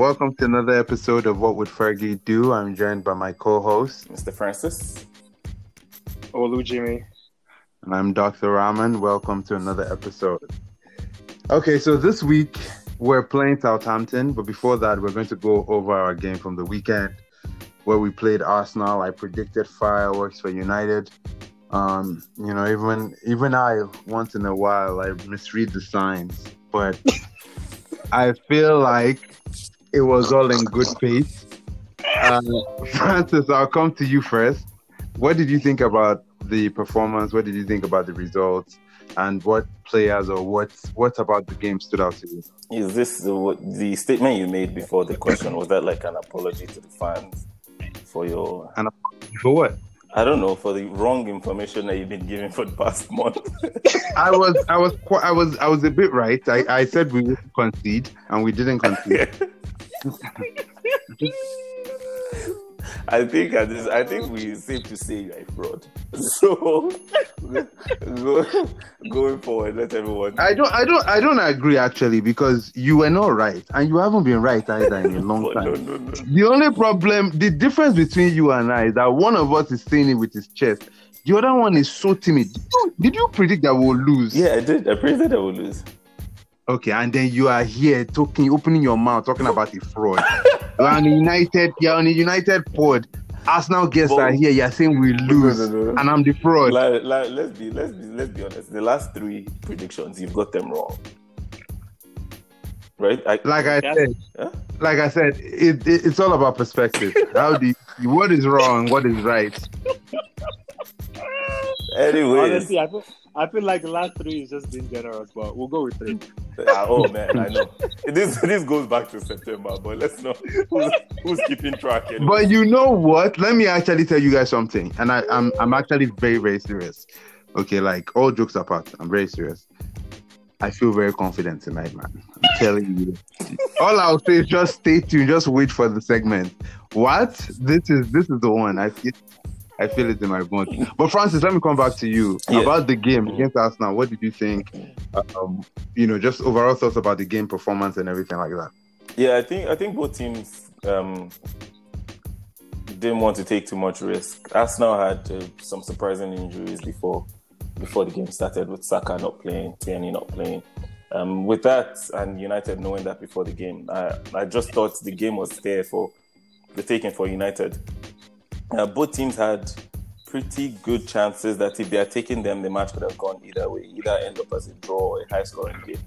Welcome to another episode of What Would Fergie Do? I'm joined by my co-host, Mr. Francis. Olu Jimmy. and I'm Dr. Rahman. Welcome to another episode. Okay, so this week we're playing Southampton, but before that, we're going to go over our game from the weekend where we played Arsenal. I predicted fireworks for United. Um, you know, even even I once in a while I misread the signs, but I feel like it was all in good faith. Uh, Francis, I'll come to you first. What did you think about the performance? What did you think about the results? And what players or what what about the game stood out to you? Is this the, the statement you made before the question? Was that like an apology to the fans for your, For what? I don't know, for the wrong information that you've been giving for the past month? I was I was I was I was a bit right. I, I said we would concede and we didn't concede. I think at this, I think we safe to say you're a fraud. So go, going forward, let everyone. I don't I don't I don't agree actually because you were not right and you haven't been right either in a long no, time. no, no. The only problem, the difference between you and I is that one of us is saying it with his chest. The other one is so timid. Did you, did you predict that we'll lose? Yeah, I did. I predicted I would lose. Okay, and then you are here talking, opening your mouth, talking about a fraud. you're on the United, you're on the United pod. Arsenal guests But- are here. You're saying we lose, No, no, no. and I'm the fraud. Like, like, let's be let's be let's be honest. The last three predictions, you've got them wrong. Right? I, like I Yeah. said, Huh? like I said, it, it, it's all about perspective. How do you, what is wrong? What is right? Anyway, Honestly, I feel, I feel like the last three is just being generous, but we'll go with three. Ah, oh man, I know. This this goes back to September, but let's know who's, who's keeping track. anyway. But you know what? Let me actually tell you guys something, and I, I'm I'm actually very very serious. Okay, like all jokes apart, I'm very serious. I feel very confident tonight, man. I'm telling you. All I'll say is just stay tuned, just wait for the segment. What? This is this is the one. I feel I feel it in my bones. But Francis, let me come back to you Yeah. about the game against Arsenal. What did you think? Um, you know, just overall thoughts about the game performance and everything like that. Yeah, I think I think both teams um, didn't want to take too much risk. Arsenal had uh, some surprising injuries before before the game started, with Saka not playing, Tierney not playing. Um, with that, and United knowing that before the game, I, I just thought the game was there for the taking for United. Uh, both teams had pretty good chances that if they had taken them, the match could have gone either way, either end up as a draw or a high scoring game.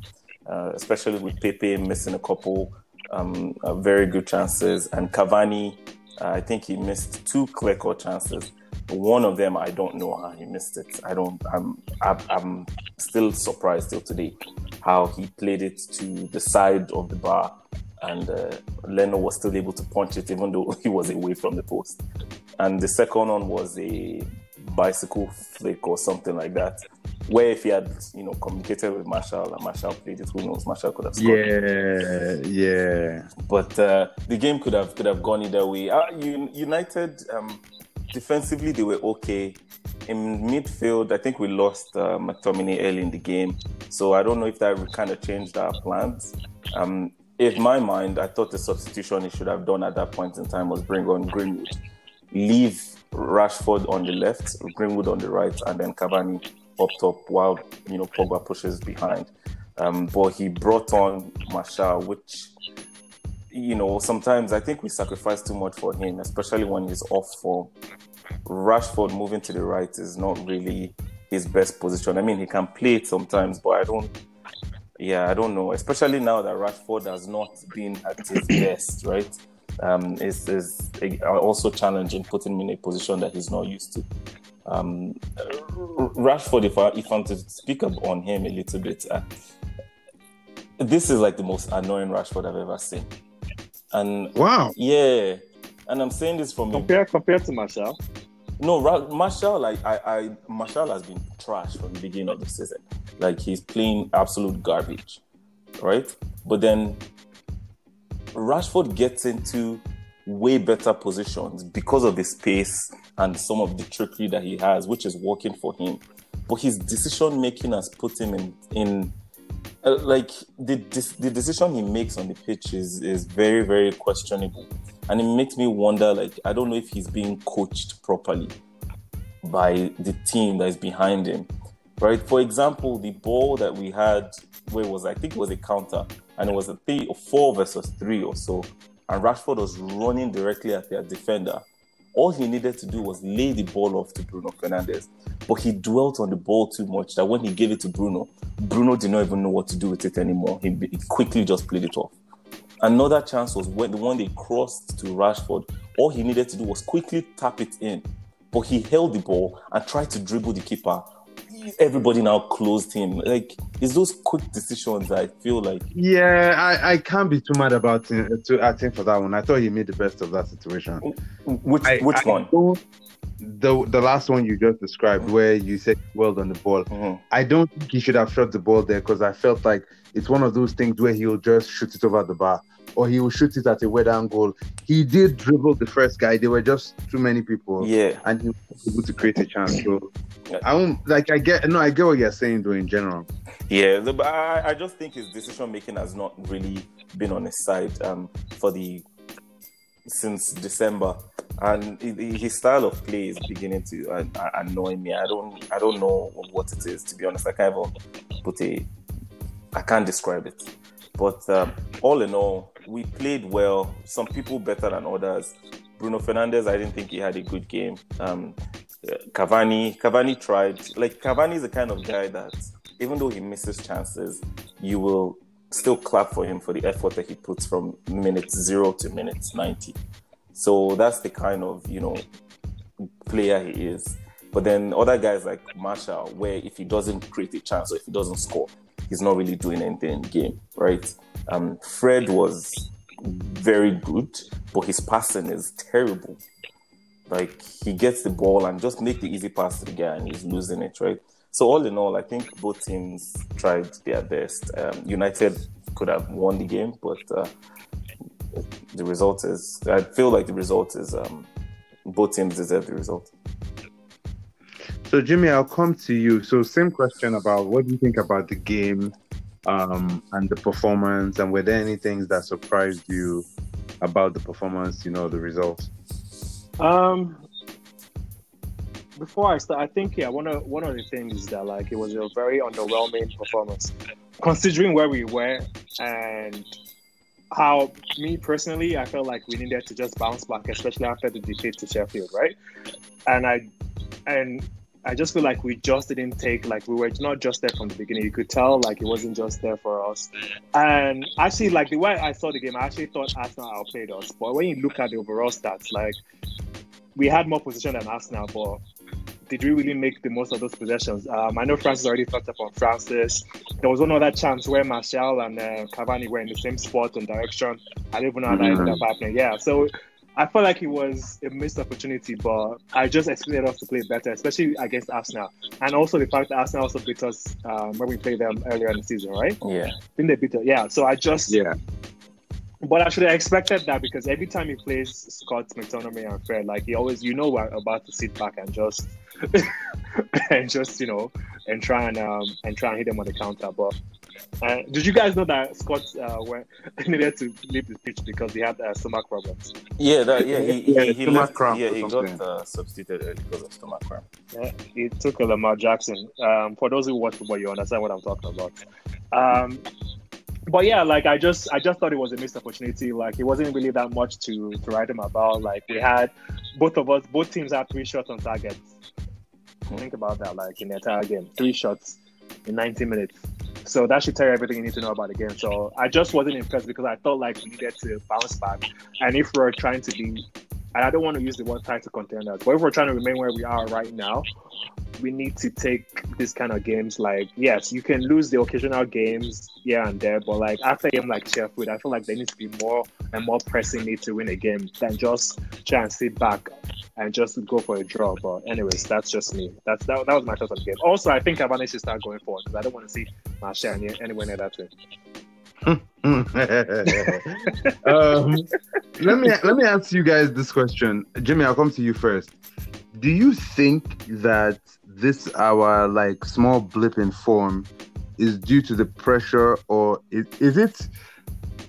Uh, especially with Pepe missing a couple um, uh, very good chances, and Cavani, uh, I think he missed two clear cut chances. One of them, I don't know how he missed it. I don't. I'm. I'm, still surprised till today how he played it to the side of the bar, and uh, Leno was still able to punch it even though he was away from the post. And the second one was a bicycle flick or something like that, where if he had, you know, communicated with Martial and Martial played it, who knows? Martial could have scored. Yeah, yeah. But uh, the game could have could have gone either way. Uh, United um, defensively they were okay. In midfield, I think we lost uh, McTominay early in the game, so I don't know if that kind of changed our plans. Um, in my mind, I thought the substitution he should have done at that point in time was bring on Greenwood, leave Rashford on the left, Greenwood on the right, and then Cavani up top while you know Pogba pushes behind. Um, but he brought on Martial, which you know, sometimes I think we sacrifice too much for him, especially when he's off form. Rashford moving to the right is not really his best position. I mean, he can play it sometimes, but I don't. Yeah, I don't know. Especially now that Rashford has not been at his best, right? Um, also challenging putting him in a position that he's not used to. Um, Rashford, if I if I'm to speak up on him a little bit, uh, this is like the most annoying Rashford I've ever seen. And Wow. yeah, and I'm saying this from a Compare compared to Martial. no, Ra- Martial, like I, I, Martial has been trash from the beginning of the season. Like he's playing absolute garbage, right? But then Rashford gets into way better positions because of the space and some of the trickery that he has, which is working for him. But his decision making has put him in in Uh, like the the decision he makes on the pitch is is very very questionable, and it makes me wonder. Like I don't know if he's being coached properly by the team that is behind him, right? For example, the ball that we had, where was I think it was a counter, and it was a three or four versus three or so, and Rashford was running directly at their defender. All he needed to do was lay the ball off to Bruno Fernandes, but he dwelt on the ball too much that when he gave it to Bruno, Bruno did not even know what to do with it anymore. He, he quickly just played it off. Another chance was when the one they crossed to Rashford. All he needed to do was quickly tap it in, but he held the ball and tried to dribble the keeper everybody now closed him. Like, it's those quick decisions I feel like. Yeah, I, I can't be too mad about him, uh, to acting for that one. I thought he made the best of that situation. Which I, which I one? The the last one you just described, mm-hmm. where you said well on the ball. Mm-hmm. I don't think he should have shot the ball there because I felt like it's one of those things where he'll just shoot it over the bar or he will shoot it at a weird angle. He did dribble the first guy. There were just too many people. Yeah. And he was able to create a chance. So I won't like I get no, I get what you're saying though in general. Yeah, but I, I just think his decision making has not really been on his side um, for the since December, and his style of play is beginning to uh, annoy me. I don't I don't know what it is to be honest. I can't even put a I can't describe it. But um, all in all, we played well. Some people better than others. Bruno Fernandes, I didn't think he had a good game. Um, Cavani, Cavani tried. Like Cavani is the kind of guy that, even though he misses chances, you will still clap for him for the effort that he puts from minutes zero to minutes ninety. So that's the kind of you know player he is. But then other guys like Martial, where if he doesn't create a chance or if he doesn't score, he's not really doing anything in game, right? Um, Fred was very good, but his passing is terrible. Like he gets the ball and just make the easy pass to the guy, and he's losing it, right? So all in all, I think both teams tried their best. Um, United could have won the game, but uh, the result is. I feel like the result is um, both teams deserve the result. So Jimmy, I'll come to you. So same question about what do you think about the game um, and the performance, and were there any things that surprised you about the performance? You know, the results. Um, before I start, I think yeah, one of one of the things is that like it was a very underwhelming performance, considering where we were and how me personally, I felt like we needed to just bounce back, especially after the defeat to Sheffield, right? And I and I just feel like we just didn't take like we were not just there from the beginning. You could tell like it wasn't just there for us. And actually, like the way I saw the game, I actually thought Arsenal outplayed us. But when you look at the overall stats, like we had more possession than Arsenal, but did we really make the most of those possessions? Um, I know Francis already touched upon Francis. There was one other chance where Martial and uh, Cavani were in the same spot and direction. I don't even know how that ended up happening. Yeah, so I felt like it was a missed opportunity, but I just expected us to play better, especially against Arsenal. And also the fact that Arsenal also beat us um, when we played them earlier in the season, right? Yeah. I think they beat us? Yeah. So I just. Yeah. But I should have expected that because every time he plays Scott McTominay and Fred, like he always, you know, we're about to sit back and just, and just you know, and try and um and try and hit them on the counter. But uh, did you guys know that Scott uh, went, needed to leave the pitch because he had uh, stomach problems? Yeah, that, yeah, he, yeah, he, he left. Yeah, he got uh, substituted early because of stomach cramp. Yeah, he took a Lamar Jackson. Um, for those who watch football, you understand what I'm talking about. Um, but yeah, like I just I just thought it was a missed opportunity. Like it wasn't really that much to to write him about. Like we had both of us, both teams had three shots on target. Hmm. Think about that, like in the entire game, three shots in 90 minutes. So that should tell you everything you need to know about the game. So I just wasn't impressed because I felt like we needed to bounce back. And if we're trying to be, and I don't want to use the word title contenders, but if we're trying to remain where we are right now, we need to take these kind of games like yes, you can lose the occasional games here and there, but like after a game like Sheffield, I feel like there needs to be more and more pressing need to win a game than just try and sit back and just go for a draw. But anyways, that's just me. That's that, that was my thoughts on the game. Also, I think Cavani should start going forward because I don't want to see Martial anywhere near that way. um, let me let me ask you guys this question, Jimmy. I'll come to you first. Do you think that this our like small blip in form is due to the pressure, or is, is it?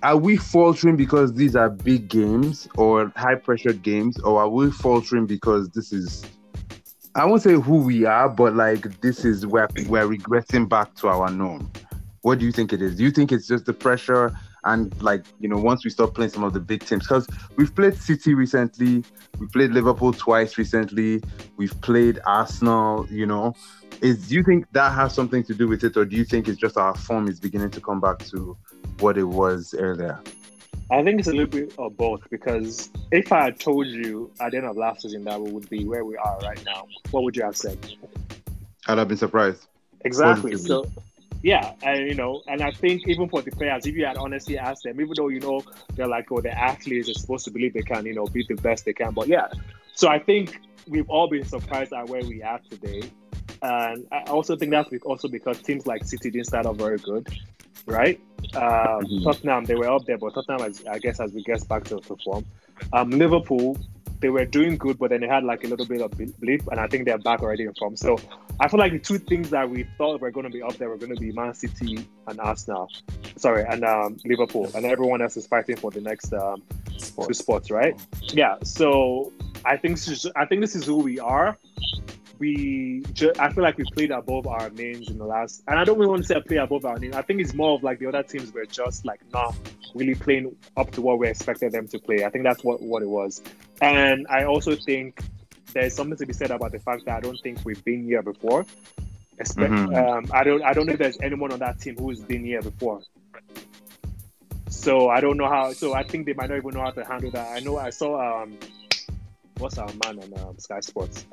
Are we faltering because these are big games or high pressured games, or are we faltering because this is I won't say who we are, but like this is where we're regressing back to our norm. What do you think it is? Do you think it's just the pressure and like you know once we stop playing some of the big teams because we've played City recently, we played Liverpool twice recently, we've played Arsenal. You know, is do you think that has something to do with it, or do you think it's just our form is beginning to come back to what it was earlier? I think it's a little bit of both because if I had told you at the end of last season that we would be where we are right now, what would you have said? I'd have been surprised. Exactly. Positively. So, yeah, and you know, and I think even for the players, if you had honestly asked them, even though you know they're like, oh, the athletes are supposed to believe they can, you know, be the best they can, but yeah. So I think we've all been surprised at where we are today, and I also think that's also because teams like City didn't start off very good right? Uh, mm-hmm. Tottenham, they were up there, but Tottenham, I guess, as we get back to, to form. Um, Liverpool, they were doing good, but then they had like a little bit of blip, and I think they're back already in form. So I feel like the two things that we thought were going to be up there were going to be Man City and Arsenal, sorry, and um, Liverpool, and everyone else is fighting for the next um, sports. two spots, right? Yeah. So I think this is, I think this is who we are we ju- I feel like we played above our names in the last, and I don't really want to say play above our names. I think it's more of like the other teams were just like not really playing up to what we expected them to play. I think that's what what it was, and I also think there's something to be said about the fact that I don't think we've been here before. mm-hmm. um, I don't I don't know if there's anyone on that team who's been here before. So I don't know how. So I think they might not even know how to handle that. I know I saw um, what's our man on um, Sky Sports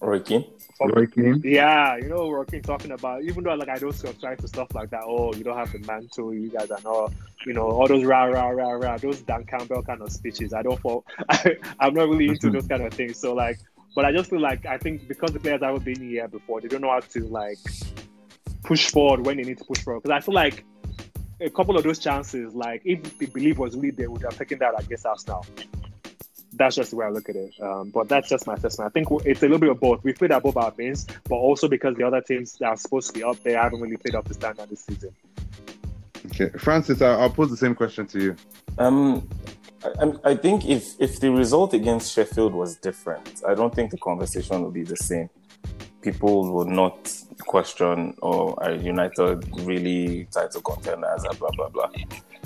Roy Keane. Roy Keane. Yeah, you know Roy Keane talking about even though like I don't subscribe to stuff like that. Oh, you don't have the mantle. You guys are not. You know all those rah rah rah rah. Those Dan Campbell kind of speeches. I don't fall. I, I'm not really into those kind of things. So like, but I just feel like I think because the players haven't been here before, they don't know how to like push forward when they need to push forward. Because I feel like a couple of those chances, like if the belief was really there, would have taken that against us now that's just the way I look at it. Um, but that's just my assessment. I think it's a little bit of both. We played above our base, but also because the other teams that are supposed to be up there haven't really played up to standard this season. Okay, Francis, I'll, I'll pose the same question to you. Um, I, I, think if if the result against Sheffield was different, I don't think the conversation would be the same. People would not question, "Oh, are United really title contenders?" Blah blah blah.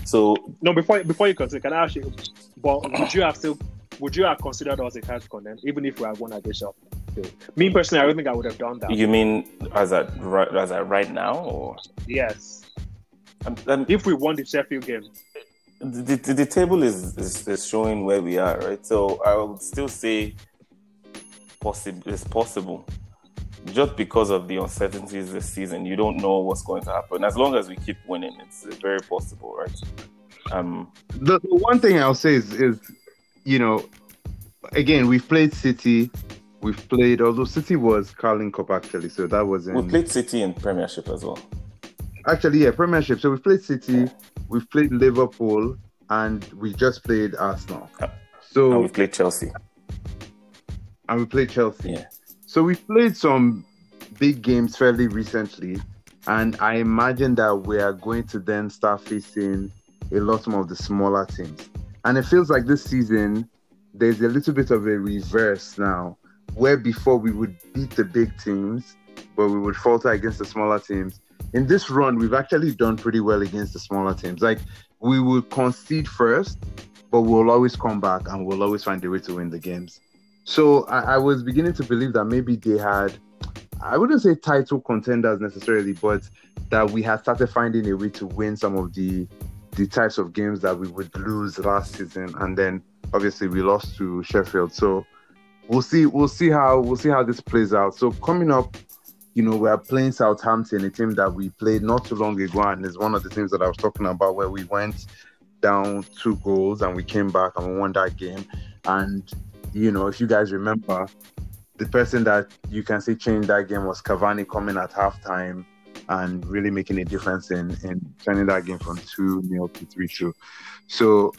So no, before before you continue, can I ask you? But would you have still would you have considered us a title contender, even if we had won against Sheffield? Me personally, I don't think I would have done that. You mean as at right, as at right now, or yes? And, and if we won the Sheffield game, the, the, the table is, is, is showing where we are, right? So I would still say possible it's possible. Just because of the uncertainties this season, you don't know what's going to happen. As long as we keep winning, it's very possible, right? Um, the, the one thing I'll say is, is you know, again, we've played City. We've played, although City was Carling Cup actually, so that was in. We played City in Premiership as well. Actually, yeah, Premiership. So we've played City, we've played Liverpool, and we just played Arsenal. So and we played Chelsea. And we played Chelsea. Yeah. So we played some big games fairly recently, and I imagine that we are going to then start facing a lot more of the smaller teams. And it feels like this season, there's a little bit of a reverse now, where before we would beat the big teams, but we would falter against the smaller teams. In this run, we've actually done pretty well against the smaller teams. Like we will concede first, but we'll always come back and we'll always find a way to win the games. So I, I was beginning to believe that maybe they had, I wouldn't say title contenders necessarily, but that we had started finding a way to win some of the the types of games that we would lose last season, and then obviously we lost to Sheffield. So we'll see. We'll see how we'll see how this plays out. So coming up, you know, we are playing Southampton, a team that we played not too long ago, and is one of the teams that I was talking about where we went down two goals and we came back and we won that game. And you know, if you guys remember, the person that you can say changed that game was Cavani coming at halftime and really making a difference in, in turning that game from 2 0 to 3 2. So,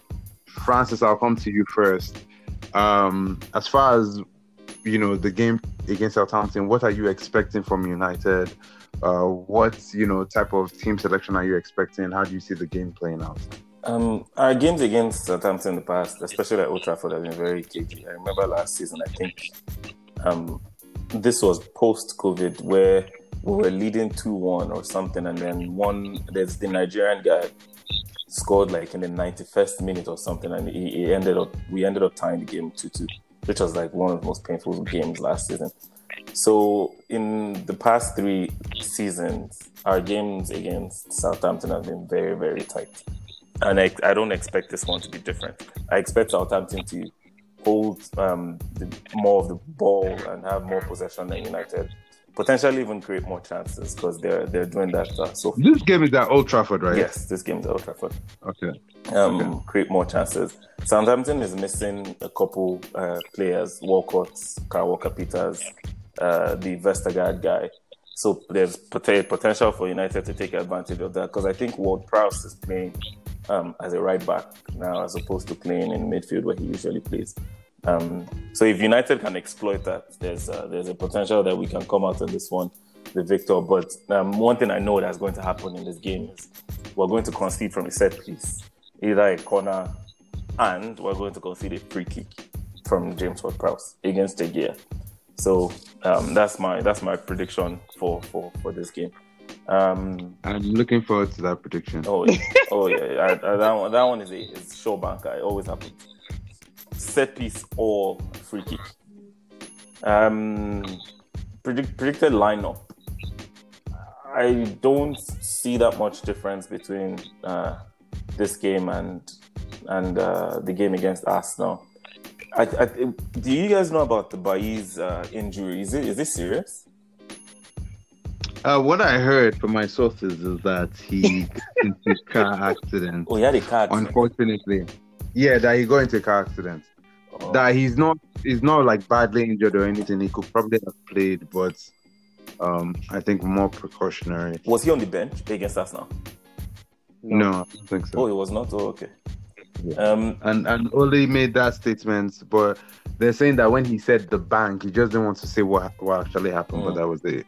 Francis, I'll come to you first. Um, as far as you know, the game against Southampton, what are you expecting from United? Uh, what you know type of team selection are you expecting? How do you see the game playing out? Um, our games against Southampton in the past, especially at Old Trafford, have been very cagey. I remember last season, I think um, this was post COVID where we were leading 2 1 or something, and then one, there's the Nigerian guy scored like in the 91st minute or something, and he, he ended up, we ended up tying the game 2 2, which was like one of the most painful games last season. So, in the past three seasons, our games against Southampton have been very, very tight and I, I, don't expect this one to be different. I expect Southampton to hold um, the, more of the ball and have more possession than United. Potentially even create more chances because they're they're doing that. Uh, so this game is at Old Trafford, right? Yes, this game is at Old Trafford. Okay. Um, okay. create more chances. Southampton is missing a couple uh, players: Walcott, Kyle Walker Peters, uh, the Vestergaard guy. So there's potential for United to take advantage of that because I think Ward Prowse is playing um, as a right back now, as opposed to playing in midfield where he usually plays. Um, so if United can exploit that, there's uh, there's a potential that we can come out in this one the victor. But um, one thing I know that's going to happen in this game is we're going to concede from a set piece, either a corner, and we're going to concede a free kick from James Ward-Prowse against De Gea. So um, that's my that's my prediction for for for this game. Um, I'm looking forward to that prediction. Oh, yeah. oh yeah, I, I, that one that one is a is show banker. It always happens. Set piece or free kick. Um, predict, predicted lineup. I don't see that much difference between uh, this game and and uh, the game against Arsenal. I, I, do you guys know about the Bailly's uh, injury? Is it is this serious? Uh, what I heard from my sources is that he a car accident. Oh, he had a car accident. Unfortunately, yeah, that he got into a car accident. Oh. That he's not he's not like badly injured or anything. He could probably have played, but um, I think more precautionary. Was he on the bench against us now? No, no I don't think so. Oh, he was not. Oh, okay. Yeah. Um, and and Ole made that statement, but they're saying that when he said the bank, he just didn't want to say what what actually happened, mm. but that was it.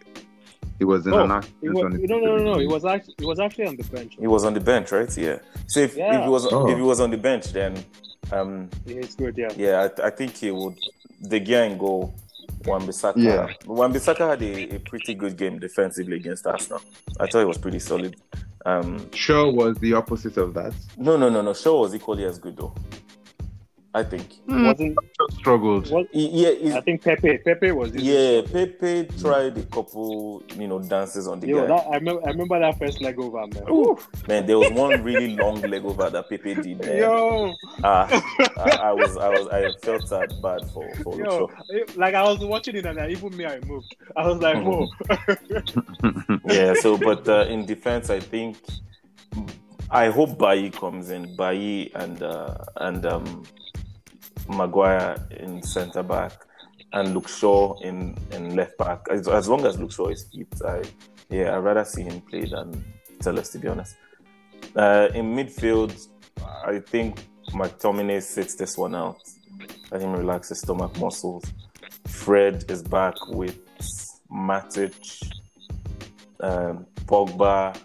He was in oh, an accident. Was, no, no, no, no. He was actually he was actually on the bench. He was on the bench, right? Yeah. So if, yeah. if he was oh. if he was on the bench, then um, it's good. Yeah. Yeah, I, I think he would. De Gea and goal. Wan-Bissaka. Yeah. Wan-Bissaka had a, a, pretty good game defensively against Arsenal. I thought it was pretty solid. Um, Shaw was the opposite of that. No, no, no, no. Shaw was equally as good though. I think. Mm. Wasn't struggled. Was, yeah, I think Pepe. Pepe was. Yeah, Pepe tried a couple, you know, dances on the Yo, guy. That, I, remember, I remember that first leg over, man. Ooh. Man, there was one really long leg over that Pepe did. Man. Yo, uh, I, I, was, I was, I felt that bad for for Yo, like I was watching it and even me, I moved. I was like, whoa. yeah. So, but uh, in defense, I think. I hope Bailly comes in. Bailly and uh, and um, Maguire in centre back and Luke Shaw in, in left back. As, as long as Luke Shaw is fit, I yeah, I'd rather see him play than Telles, to be honest. Uh, in midfield, I think McTominay sits this one out. Let him relax his stomach muscles. Fred is back with Matic, um, Pogba.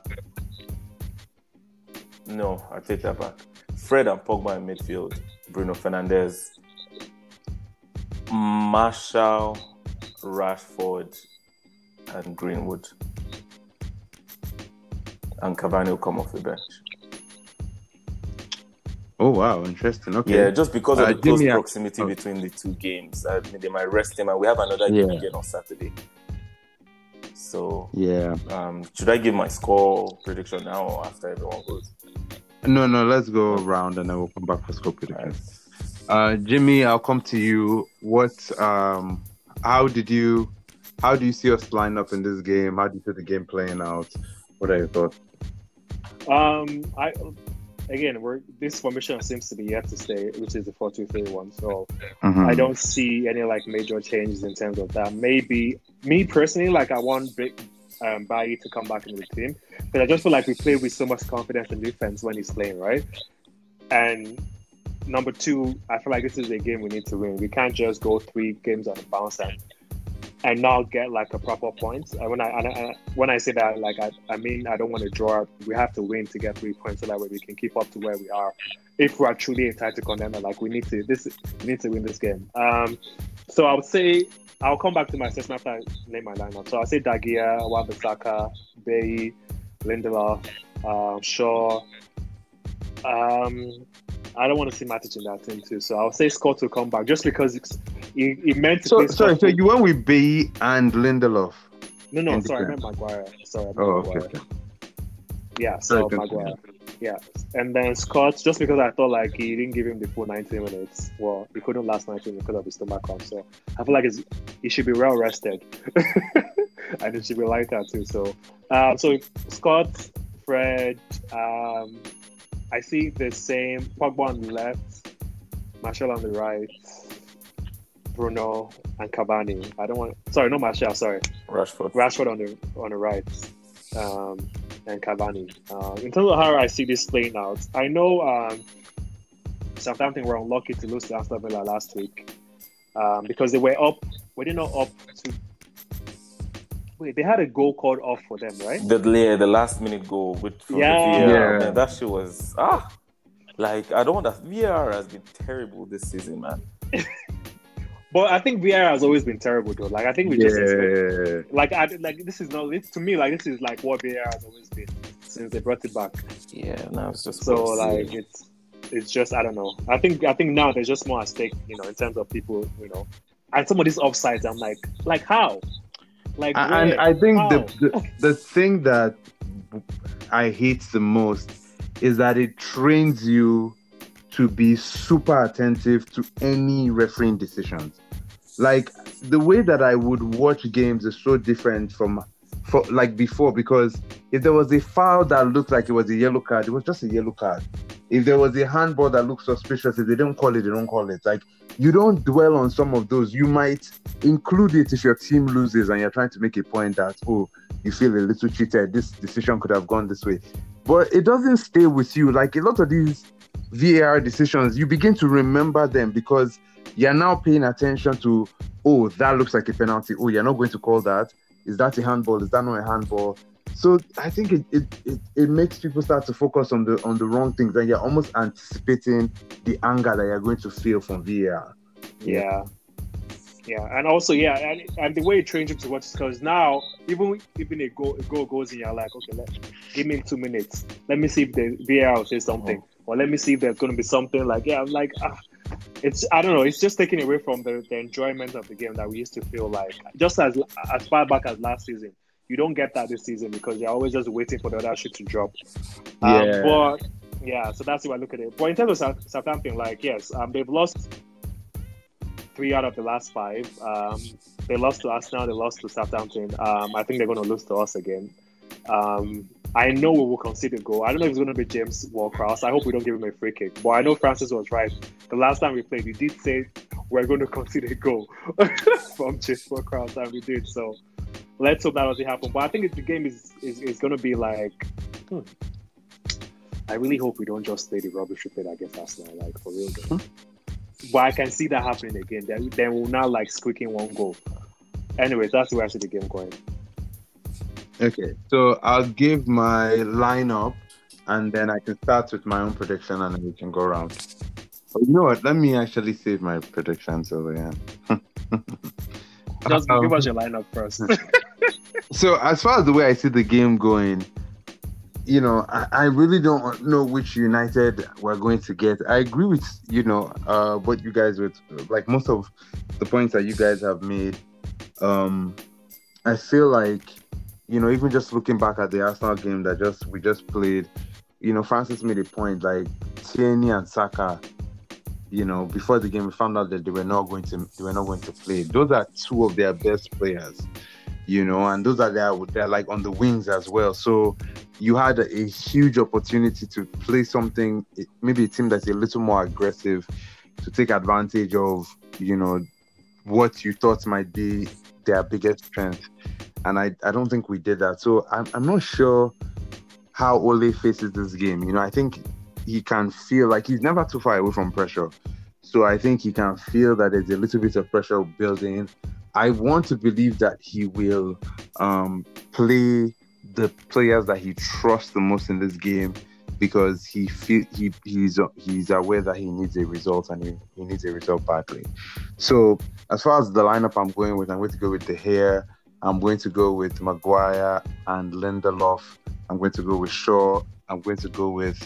No, I take that back. Fred and Pogba in midfield. Bruno Fernandes, Martial, Rashford, and Greenwood. And Cavani will come off the bench. Oh wow, interesting. Okay. Yeah, just because of uh, the close proximity a... between the two games, I mean, they might rest him, and we have another yeah. game again on Saturday. So yeah, um, should I give my score prediction now or after everyone goes? No, no, let's go around and then we'll come back for score predictions. Uh, Jimmy, I'll come to you. What, um, how did you, how do you see us line up in this game? How do you see the game playing out? What are your thoughts? Um, I again, we're this formation seems to be yet to stay, which is the four two three one. So mm-hmm. I don't see any like major changes in terms of that. Maybe me personally, like I want big um, Bailly to come back into the team because I just feel like we play with so much confidence in defense when he's playing, right? And number two, I feel like this is a game we need to win. We can't just go three games on the bounce and and not get like a proper point. And when I, and I when I say that, like I, I mean I don't want to draw. We have to win to get three points so that way we can keep up to where we are. If we are truly a title contender, like we need to this we need to win this game. Um, so I would say I'll come back to my assessment after I name my lineup. So I'll say De Gea, Wan-Bissaka, Bailly, Lindelof, uh, Shaw. Um, I don't want to see Matic in that team too. So I'll say Scott will come back just because it's, he, he meant to So play sorry, so you went with B and Lindelof. no, no, in sorry, I meant Maguire. Sorry, I meant Oh, okay. Maguire. okay. Yeah, Sorry, so continue. Maguire. Yeah, and then Scott, just because I thought like he didn't give him the full 90 minutes. Well, he couldn't last 90 minutes because of his stomach cramp. So I feel like it's, he should be well rested, and it should be lighter too. So, um, so Scott, Fred, um, I see the same Pogba on the left, Martial on the right, Bruno and Cavani. I don't want. Sorry, not Martial. Sorry, Rashford. Rashford on the on the right, um, and Cavani. Uh, in terms of how I see this playing out, I know um, Southampton were unlucky to lose to Aston Villa last week um, because they were up. Were they not up to? Wait, they had a goal called off for them, right? The yeah, the last minute goal with from Yeah. the VAR, Yeah. man, that shit was ah. Like I don't want that VAR has been terrible this season, man. But I think VAR has always been terrible, though. Like I think we just expect, like I, like this is not this, to me like this is like what VAR has always been since they brought it back. Yeah, now it's just So like it's it's just I don't know. I think I think now there's just more at stake, you know, in terms of people, you know, and some of these offsides. I'm like, like how? Like and where? I think the, the the thing that I hate the most is that it trains you to be super attentive to any refereeing decisions. Like the way that I would watch games is so different from for like before because if there was a foul that looked like it was a yellow card, it was just a yellow card. If there was a handball that looked suspicious, if they don't call it, they don't call it. Like you don't dwell on some of those. You might include it if your team loses and you're trying to make a point that oh you feel a little cheated this decision could have gone this way but it doesn't stay with you like a lot of these var decisions you begin to remember them because you're now paying attention to oh that looks like a penalty oh you're not going to call that is that a handball is that not a handball so i think it, it, it, it makes people start to focus on the on the wrong things and you're almost anticipating the anger that you're going to feel from var yeah. Yeah, and also yeah, and, and the way it trains you to watch because now even even a goal a goal goes in, you're like, okay, let give me two minutes. Let me see if the VAR will say something, or let me see if there's going to be something like yeah. I'm like, ah, it's I don't know. It's just taking away from the, the enjoyment of the game that we used to feel like just as as far back as last season. You don't get that this season because you're always just waiting for the other shit to drop. Um, Yeah. but yeah, so that's the way I look at it. But in terms of South, Southampton, like yes, um, they've lost three out of the last five. Um, they lost to Arsenal, they lost to Southampton. Um, I think they're going to lose to us again. Um, I know we will concede a goal. I don't know if it's going to be James Ward-Prowse. I hope we don't give him a free kick. But I know Francis was right. The last time we played, he did say we're going to concede a goal from James Ward-Prowse, and we did. So let's hope that doesn't happen. But I think if the game is is, is going to be like. Hmm, I really hope we don't just play the rubbish we played against Arsenal, like for real. Though. But I can see that happening again. Then, then we'll now like squeaking one goal. Anyways, that's where I see the game going. Okay, so I'll give my lineup and then I can start with my own prediction and then we can go around. But you know what? Let me actually save my predictions over here. Just Um, give us your lineup first. so as far as the way I see the game going, you know, I, I really don't know which United we're going to get. I agree with you know uh, what you guys with like most of the points that you guys have made. Um, I feel like you know even just looking back at the Arsenal game that just we just played, you know, Francis made a point like Tierney and Saka. You know, before the game, we found out that they were not going to they were not going to play. Those are two of their best players you know, and those are there they're like on the wings as well. So you had a, a huge opportunity to play something, maybe a team that's a little more aggressive, to take advantage of, you know, what you thought might be their biggest strength. And I, I don't think we did that. So I'm, I'm not sure how Ole faces this game. You know, I think he can feel like he's never too far away from pressure. So I think he can feel that there's a little bit of pressure building I want to believe that he will um, play the players that he trusts the most in this game because he feel he he's he's aware that he needs a result and he, he needs a result badly. So as far as the lineup I'm going with, I'm going to go with De Gea. I'm going to go with Maguire and Lindelof. I'm going to go with Shaw. I'm going to go with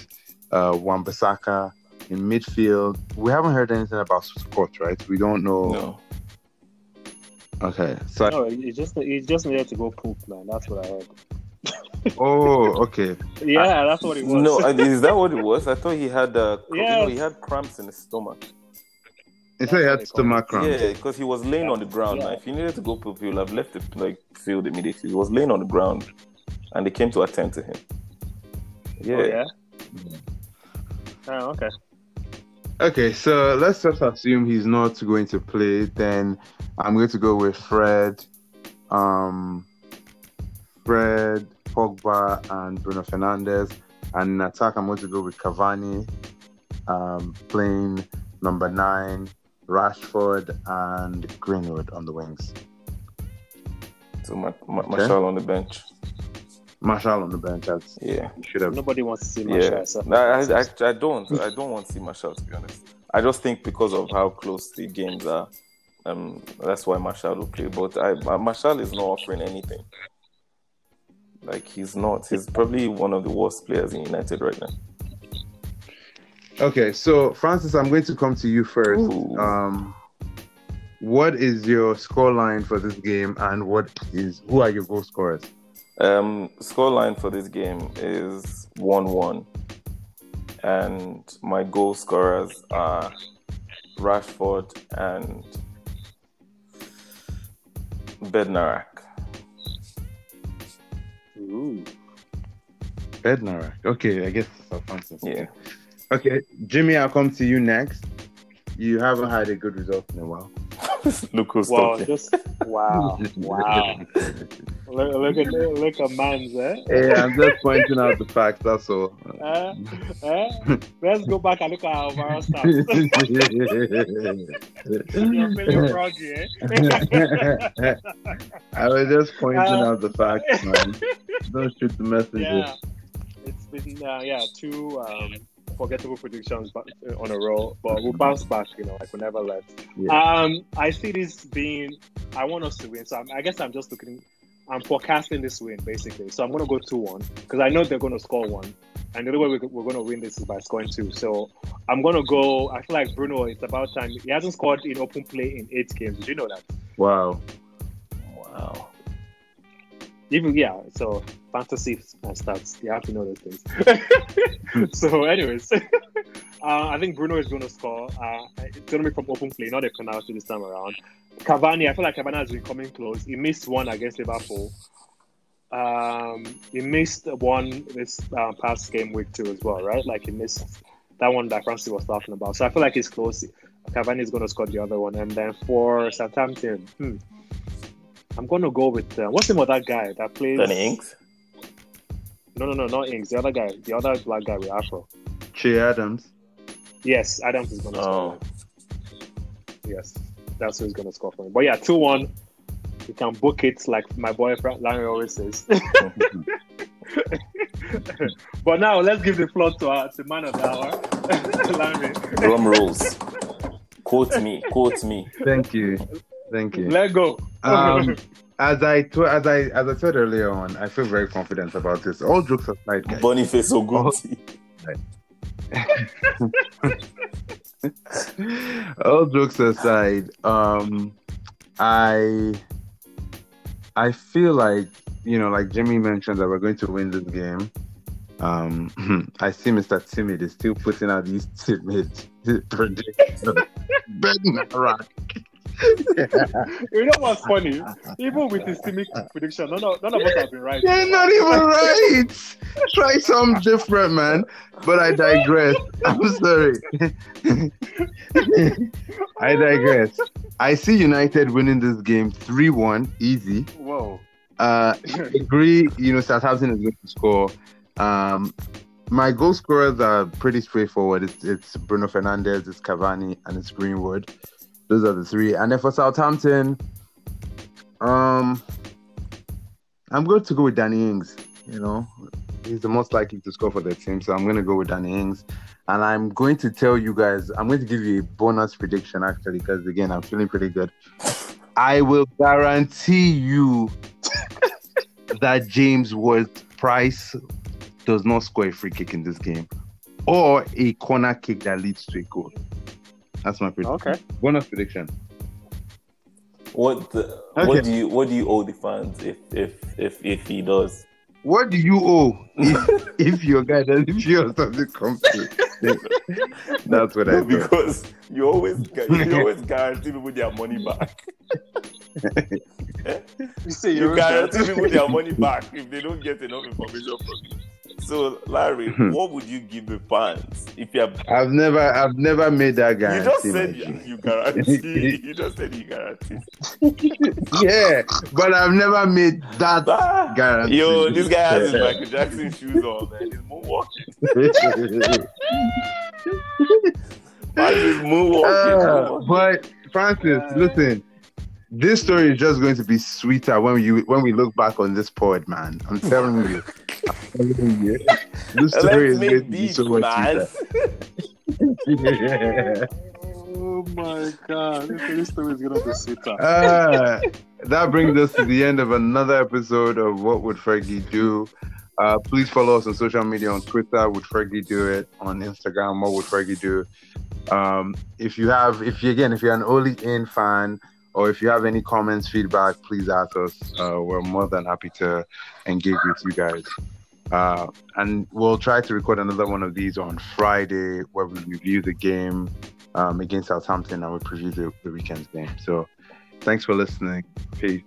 uh, Wan-Bissaka in midfield. We haven't heard anything about Scott, right? We don't know. No. Okay, so No, he just he just needed to go poop, man. That's what I heard. Oh, okay. Yeah, that's what it was. No, is that what it was? I thought he had uh, cr- you know, he had cramps in his stomach. It said he had stomach cramps. Yeah, because he was laying on the ground. Yeah. Now, if he needed to go poop, he would have left the like field immediately. He was laying on the ground, and they came to attend to him. Yeah, Oh, yeah. Oh, okay. Okay, so let's just assume he's not going to play. Then I'm going to go with Fred, um, Fred, Pogba, and Bruno Fernandes. And in attack, I'm going to go with Cavani, um, playing number nine, Rashford, and Greenwood on the wings. so Ma- Ma- Martial on the bench. Martial on the bench. That's Yeah, you should have. Nobody wants to see Martial. yeah. so- No, I, I, I don't. I don't want to see Martial to be honest. I just think because of how close the games are, um, that's why Martial will play. But I, Martial is not offering anything. Like he's not. He's probably one of the worst players in United right now. Okay, so Francis, I'm going to come to you first. Ooh. Um, what is your score line for this game, and what is who are your goal scorers? Um, scoreline for this game is one-one, and my goal scorers are Rashford and Bednarek. Ooh. Bednarek. Okay, I guess so, Francis. Yeah. Okay, Jimmy, I'll come to you next. You haven't had a good result in a while. Look who's Wow, talking. just wow, wow. Look, look at look at man's eh? hey, I'm just pointing out the facts. That's all. Eh? Eh? Let's go back and look at our overall stats. You're feeling froggy, eh? I was just pointing Uh, out the facts, man. Don't shoot the messenger. yeah, it's been uh, yeah two um, forgettable predictions uh, on a roll, but we'll bounce back. You know, like we never left. Yeah. Um, I see this being. I want us to win, so I'm, I guess I'm just looking. I'm forecasting this win basically. So I'm going to go two one because I know they're going to score one, and the only way we- we're going to win this is by scoring two. So I'm going to go. I feel like Bruno. It's about time. He hasn't scored in open play in eight games. Did you know that? Wow. Wow. Even yeah, so fantasy and stats, you have to know those things. so, anyways, uh, I think Bruno is going to score. Uh, it's going to be from open play, not a penalty this time around. Cavani, I feel like Cavani has been coming close. He missed one against Liverpool. Um, he missed one this uh, past game week two as well, right? Like he missed that one that Francis was talking about. So I feel like he's close. Cavani is going to score the other one, and then for Southampton, hmm, I'm going to go with uh, what's the name of that guy that plays? Danny Ings. No, no, no, not Ings. The other guy, the other black guy with Afro. Che Adams. Yes, Adams is going to Oh, score. Yes, that's who's going to score for him. But yeah, two one. You can book it like my boy Larry always says. but now let's give the floor to our to man of the hour, Larry. drum rolls. quote me. Quote me. Thank you. Thank you. Let go. Um, as I tw- as I as I said earlier on, I feel very confident about this. All jokes aside, guys. Boniface Ogunti. all jokes aside, um, I I feel like you know, like Jimmy mentioned, that we're going to win this game. Um, I see Mr. Timid is still putting out these timid predictions. Bednarek. you know what's funny? Even with his team prediction, none of, none of us have been right. You're not even right. Try something different, man. But I digress. I'm sorry. I digress. I see United winning this game 3 1, easy. Whoa. Uh, I agree, you know, Southampton is going to score. Um, my goal scorers are pretty straightforward. It's, it's Bruno Fernandes, it's Cavani, and it's Greenwood. Those are the three. And then for Southampton, Um, I'm going to go with Danny Ings. You know, he's the most likely to score for the team, so I'm going to go with Danny Ings. And I'm going to tell you guys, I'm going to give you a bonus prediction actually, because again, I'm feeling pretty good. I will guarantee you that James Ward Price does not score a free kick in this game or a corner kick that leads to a goal. That's my prediction. Okay. Bonus prediction. What the, Okay. what do you what do you owe the fans if if if if he does? What do you owe if, if your guy doesn't if your something comes? That's what I thought. because you always gu- you always guarantee people their money back. You say You guarantee people their money back if they don't get enough information from you. So Larry, Hmm. what would you give the fans if you have I've never I've never made that guy. you guarantee. just my said G. you, you guarantee you just said you guarantee. yeah, but I've never made that Ah, guarantee. yo, this guy has his Michael Jackson shoes on, man. He's moonwalking. Man, he's moonwalking. Uh, moonwalking. but Francis, listen, this story is just going to be sweeter when you when we look back on this pod, man. I'm telling you. I'm telling you. This story is Let's going to be so much man. sweeter. Oh my god, this, this story is gonna be sweeter. Uh, that brings us to the end of another episode of What Would Fergie Do? Uh, please follow us on social media on Twitter, Would Fergie Do It? On Instagram, What Would Fergie Do? Um, if you have, if you again, if you're an Ole In fan, or if you have any comments, feedback, please ask us. Uh, we're more than happy to engage with you guys. Uh, and we'll try to record another one of these on Friday where we review the game um, against Southampton and we preview the, the weekend's game. So thanks for listening. Peace.